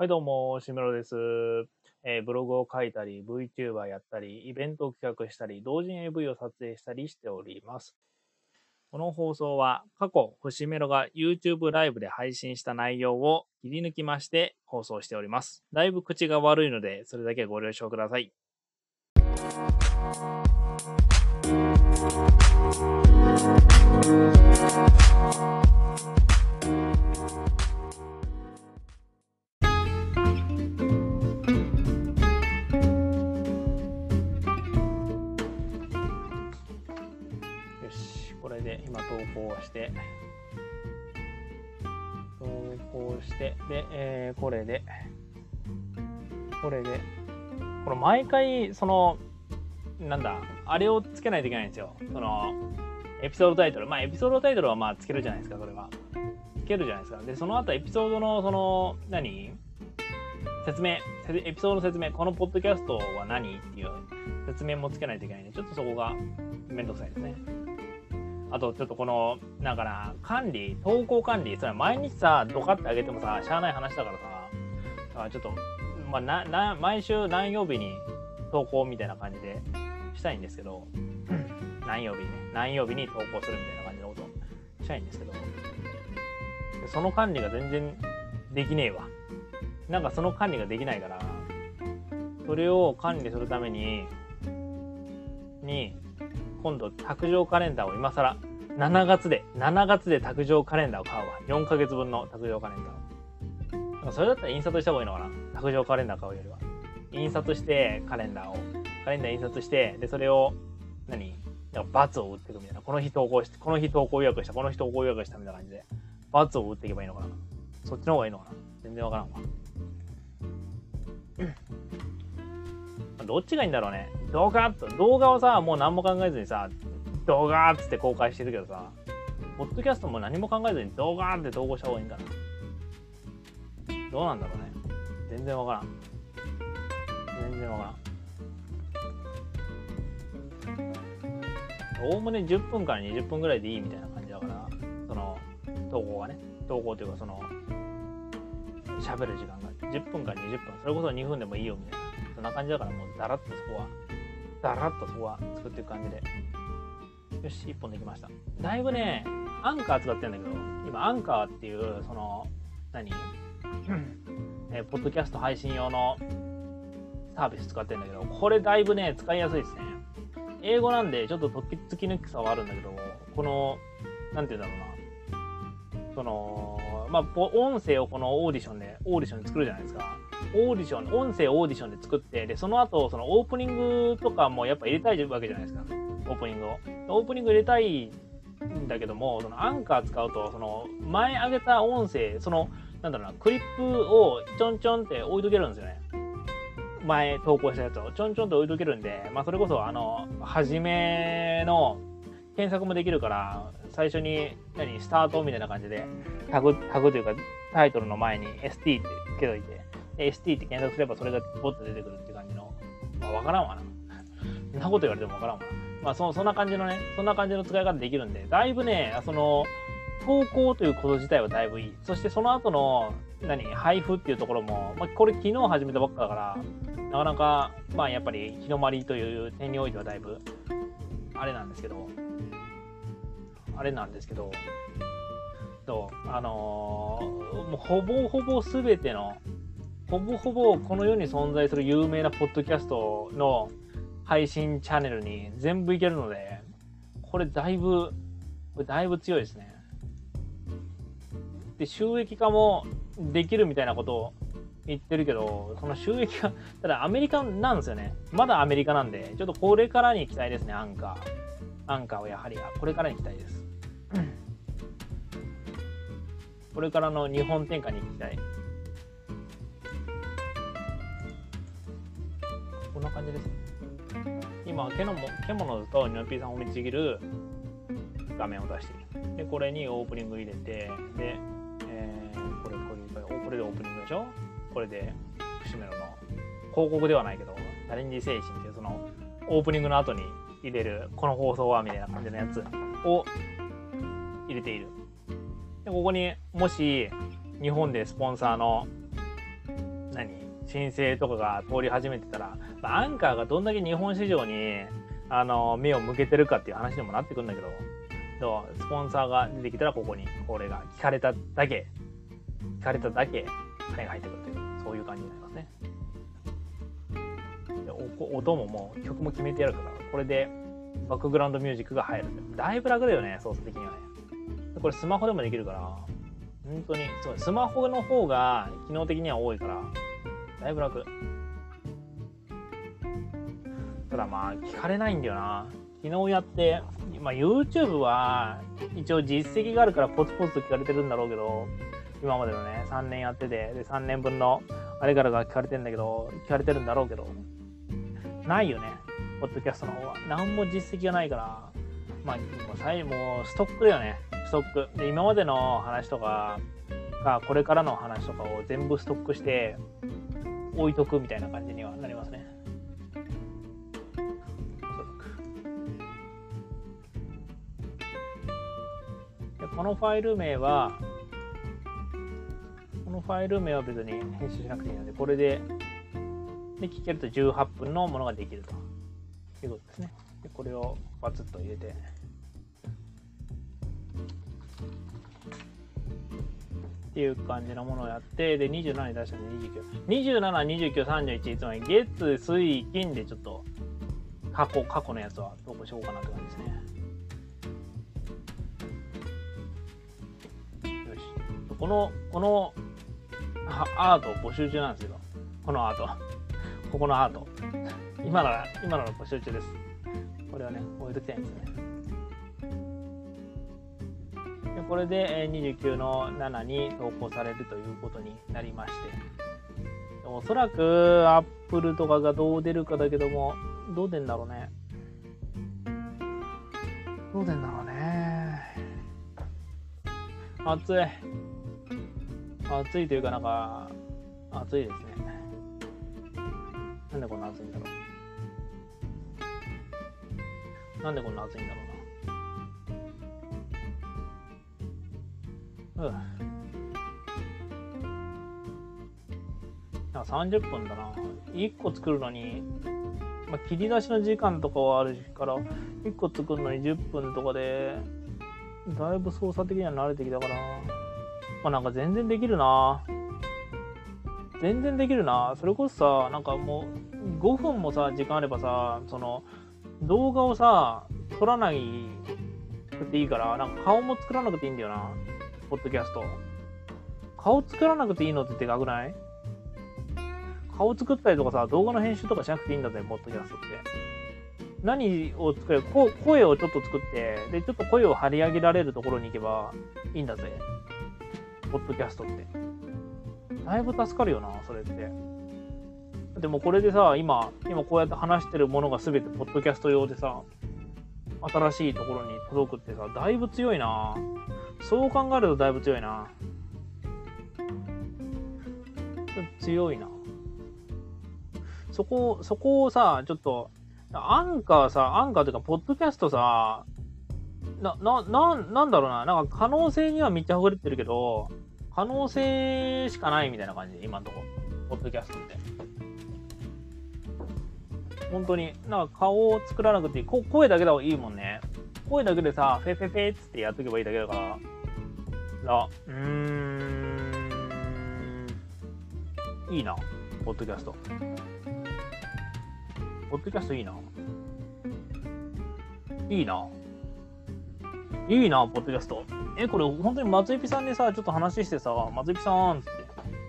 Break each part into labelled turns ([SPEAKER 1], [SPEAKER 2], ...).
[SPEAKER 1] はい、どうも、しめろです、えーブログを書いたり、VTuber やったり、イベントを企画したり、同人 AV を撮影したりしております。この放送は、過去、星メロが YouTube ライブで配信した内容を切り抜きまして放送しております。だいぶ口が悪いので、それだけご了承ください。毎回、その、なんだ、あれをつけないといけないんですよ。その、エピソードタイトル。まあ、エピソードタイトルはまあ、つけるじゃないですか、それは。つけるじゃないですか。で、その後、エピソードの、その、何？説明、エピソードの説明、このポッドキャストは何？っていう説明もつけないといけないんで、ちょっとそこがめんどくさいですね。あと、ちょっとこの、なんかな、管理、投稿管理、それは毎日さ、ドカってあげてもさ、しゃあない話だからさ、あちょっと、まあ、な、な、毎週何曜日に投稿みたいな感じでしたいんですけど、何曜日にね、何曜日に投稿するみたいな感じのことをしたいんですけど、その管理が全然できねえわ。なんかその管理ができないから、それを管理するために、に、今度卓上カレンダーを今更7月で7月で卓上カレンダーを買うわ。4ヶ月分の卓上カレンダーをそれだったら印刷した方がいいのかな。卓上カレンダー買うよりは。印刷してカレンダーを。カレンダー印刷してでそれを何？なんか罰を打っていくみたいな。この日投稿してこの日投稿予約したこの日投稿予約したみたいな感じで。罰を打っていけばいいのかな。そっちの方がいいのかな。全然わからんわ。どっちがいいんだろうね。動画と。動画をさもう何も考えずにさ動画っつって公開してるけどさポッドキャストも何も考えずに動画って投稿した方がいいんだな。どうなんだろうね。全然わからん。全然わからん。おおむね10分から20分ぐらいでいいみたいな感じだからその投稿がね。投稿というかその喋る時間が。10分から20分。それこそ2分でもいいよみたいな。そんな感じだからもうだらっとそこは。だらっとそこは作っていく感じで。よし1本できました。だいぶねアンカー使ってるんだけど今アンカーっていうその何？えーポッドキャスト配信用のサービス使ってるんだけどこれだいぶね使いやすいですね。英語なんでちょっと時々き抜きさはあるんだけどこのなんて言うんだろうな。そのまあ音声をこのオーディションでオーディションで作るじゃないですか。オーディション音声オーディションで作ってでその後そのオープニングとかもやっぱ入れたいわけじゃないですか。オープニングを。オープニング入れたいんだけどもそのアンカー使うとその前上げた音声そのなんだろうなクリップをちょんちょんって置いとけるんですよね。前投稿したやつを。ちょんちょんと置いとけるんで、まあ、それこそあの初めの検索もできるから最初に何スタートみたいな感じでタグタグというかタイトルの前に ST ってつけといて ST って検索すればそれがボッと出てくるって感じの、まあ、わからんわな。そんなこと言われてもわからんわな。まあそそんな感じのねそんな感じの使い方できるんでだいぶねその投稿ということ自体はだいぶいい。そしてその後の何配布っていうところも、まあ、これ昨日始めたばっかだからなかなかまあやっぱり日の回りという点においてはだいぶあれなんですけどあれなんですけどとあのーもうほぼほぼ全てのほぼほぼこの世に存在する有名なポッドキャストの配信チャンネルに全部いけるのでこれだいぶこれだいぶ強いですね。で収益化もできるみたいなことを言ってるけどその収益化ただアメリカなんですよね。まだアメリカなんでちょっとこれからに期待ですねアンカー。アンカーはやはり。これからに期待です。これからの日本展開に期待こんな感じですね。今ケモケモノズとニノピーさんを見ちぎる画面を出している。でこれにオープニング入れてで、えーこれこれこれこれでオープニングでしょ？これで節目の広告ではないけどチャレンジ精神っていうそのオープニングの後に入れるこの放送はみたいな感じのやつを入れている。でここにもし日本でスポンサーの何？申請とかが通り始めてたら、まあ、アンカーがどんだけ日本市場にあの目を向けてるかっていう話にもなってくるんだけど、スポンサーが出てきたらここにこれが聞かれただけ、聞かれただけ金が入ってくるという、そういう感じになりますね。で音ももう曲も決めてやるから、これでバックグラウンドミュージックが入るだいぶ楽だよね、操作的にはね。これスマホでもできるから、本当に、そう、スマホの方が機能的には多いから、だいぶ楽。ただまあ、聞かれないんだよな。昨日やって、まあ、YouTube は一応実績があるからポツポツと聞かれてるんだろうけど、今までのね、3年やってて、で、3年分のあれからが聞かれてんだけど、聞かれてるんだろうけど、ないよね。ポッドキャストの方は。何も実績がないから、まあ、もう最もうストックだよね。ストック。で、今までの話とかが、これからの話とかを全部ストックして置いとくみたいな感じにはなりますね。このファイル名は、このファイル名は別に編集しなくていいので、これで、で、聞けると18分のものができるということですね。で、これをバツッと入れて、っていう感じのものをやって、で、27に出したんで29。27、29、31、つまり月、水、金でちょっと過去、過去のやつは投稿しようかなって感じですね。この、このアート募集中なんですけど、このアート。ここのアート。今なら、今なら募集中です。これはね、置いときたいんですね。でこれで29の7に投稿されるということになりまして、おそらく Apple とかがどう出るかだけども、どう出んだろうね。どう出んだろうね。暑い。暑いというかなんか、暑いですね。なんでこんな暑いんだろう。なんでこんな暑いんだろうなうん。30分だな。1個作るのに、まあ、切り出しの時間とかはあるから、1個作るのに10分とかで、だいぶ操作的には慣れてきたから、まあなんか全然できるな。全然できるな。それこそさ、なんかもう5分もさ、時間あればさ、その動画をさ、撮らないくていいから、なんか顔も作らなくていいんだよな。ポッドキャスト。顔作らなくていいのってでかくない？顔作ったりとかさ、動画の編集とかしなくていいんだぜ、ポッドキャストって。何を作る声をちょっと作って、で、ちょっと声を張り上げられるところに行けばいいんだぜ。ポッドキャストって。だいぶ助かるよな、それって。でもこれでさ、今、今こうやって話してるものが全てポッドキャスト用でさ、新しいところに届くってさ、だいぶ強いな。そう考えるとだいぶ強いな。強いな。そこ、そこをさ、ちょっと、アンカーさ、アンカーというか、ポッドキャストさ、な、な、な、なんだろうな、なんか可能性にはめっち溢れてるけど、可能性しかないみたいな感じで、今のところ、ポッドキャストって。本当に、なんか顔を作らなくていい。声だけでもいいもんね。声だけでさ、フェフェフェっつってやっとけばいいだけだから。ら、うーん、いいな、ポッドキャスト。ポッドキャストいいな。いいな。いいな、ポッドキャスト。え、これ本当に松井さんにさ、ちょっと話してさ、松井さん、つって、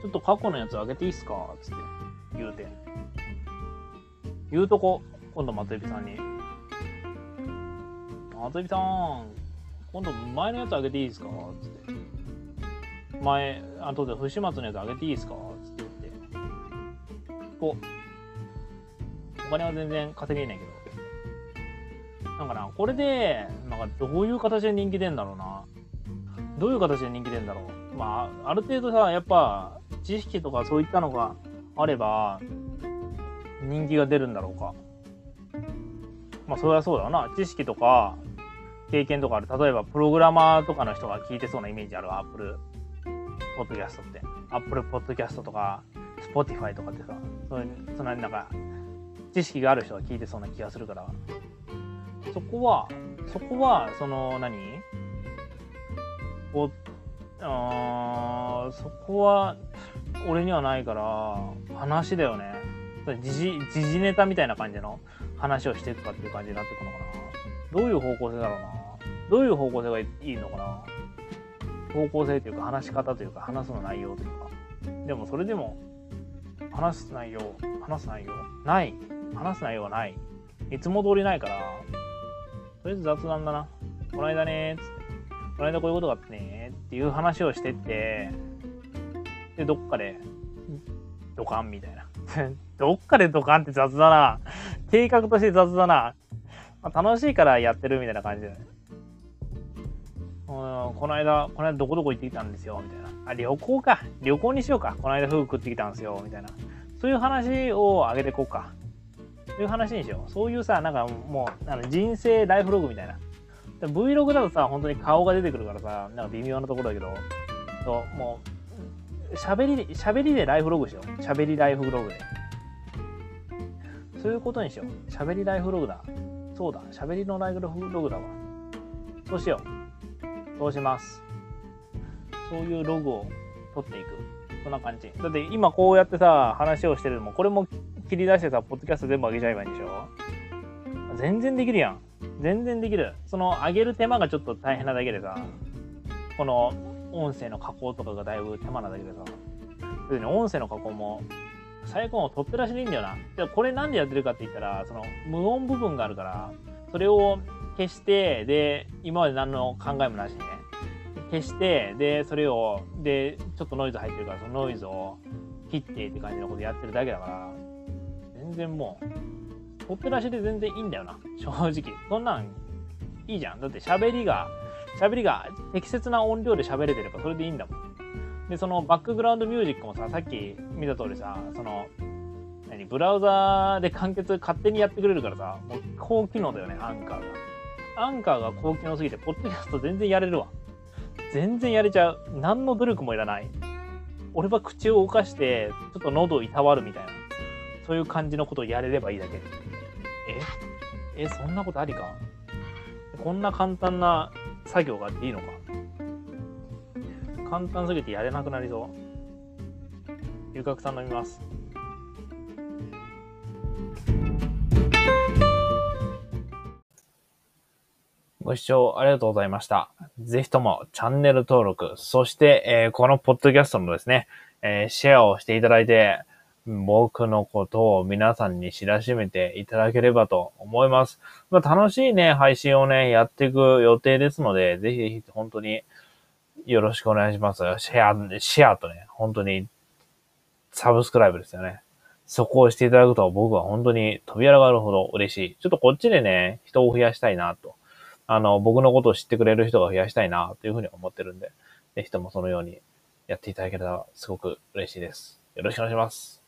[SPEAKER 1] ちょっと過去のやつあげていいっすか？つって言うて。言うとこ、今度松井さんに。松井さん、今度前のやつあげていいですか？つって。前、あとで不始末のやつあげていいですか？つって言って。こう、お金は全然稼げないけど。なんかな、これで、なんかどういう形で人気出るんだろうな。どういう形で人気出るんだろう。まあ、ある程度さ、やっぱ、知識とかそういったのがあれば、人気が出るんだろうか。まあ、それはそうだよな。知識とか、経験とかある。例えば、プログラマーとかの人が聞いてそうなイメージある。アップルポッドキャストって。アップルポッドキャストとか、Spotify とかってさ、そのそのなんか、知識がある人が聞いてそうな気がするから、そこは、そこは、その何、おあそこは、俺にはないから、話だよね。時事、時事ネタみたいな感じの話をしていくかっていう感じになってくのかな。どういう方向性だろうな。どういう方向性がいいのかな。方向性というか話し方というか話すの内容というか。でもそれでも、話す内容、話す内容、ない。話す内容はない。いつも通りないから、とりあえず雑談だな。この間ねーつって。この間こういうことがあってねっていう話をしてって、で、どっかで、ドカンみたいな。どっかでドカンって雑だな。計画として雑だな。まあ、楽しいからやってるみたいな感じだよね。この間、この間どこどこ行ってきたんですよ、みたいな。あ、旅行か。旅行にしようか。この間フグ食ってきたんですよ、みたいな。そういう話を上げていこうか。そういう話にしよう。そういうさ、なんかもう、あの人生ライフログみたいな。Vlog だとさ、本当に顔が出てくるからさ、なんか微妙なところだけど、そうもう、喋りで、喋りでライフログしよう。喋りライフログで。そういうことにしよう。喋りライフログだ。そうだ。喋りのライフログだわ。そうしよう。そうします。そういうログを取っていく。そんな感じ。だって今こうやってさ、話をしてるのも、これも切り出してさ、ポッドキャスト全部上げちゃえばいいんでしょ？全然できるやん。全然できる。その上げる手間がちょっと大変なだけでさ、この音声の加工とかがだいぶ手間なだけでさ、でね、音声の加工も最高の取って出しでいいんだよな。でこれなんでやってるかって言ったら、その無音部分があるから、それを消して、で、今まで何の考えもなしにね、消して、で、それを、で、ちょっとノイズ入ってるから、そのノイズを切ってって感じのことやってるだけだから、全然もう、取って出しで全然いいんだよな。正直。そんなんいいじゃん。だって喋りが、喋りが適切な音量で喋れてればそれでいいんだもん。で、そのバックグラウンドミュージックもさ、さっき見た通りさ、その、何、ブラウザーで完結勝手にやってくれるからさ、もう高機能だよね、アンカーが。アンカーが高機能すぎて、ポッドキャスト全然やれるわ。全然やれちゃう。何の努力もいらない。俺は口を動かして、ちょっと喉をいたわるみたいな。そういう感じのことをやれればいいだけ。え？え、そんなことありか？こんな簡単な作業があっていいのか？簡単すぎてやれなくなりそう。龍角さん飲みます。ご視聴ありがとうございました。ぜひともチャンネル登録、そして、えー、このポッドキャストのですね、えー、シェアをしていただいて、僕のことを皆さんに知らしめていただければと思います。まあ、楽しいね、配信をね、やっていく予定ですので、ぜひぜひ本当によろしくお願いします。シェア、シェアとね、本当にサブスクライブですよね。そこをしていただくと僕は本当に飛び上がるほど嬉しい。ちょっとこっちでね、人を増やしたいなと。あの、僕のことを知ってくれる人が増やしたいなというふうに思ってるんで、ぜひともそのようにやっていただけたらすごく嬉しいです。よろしくお願いします。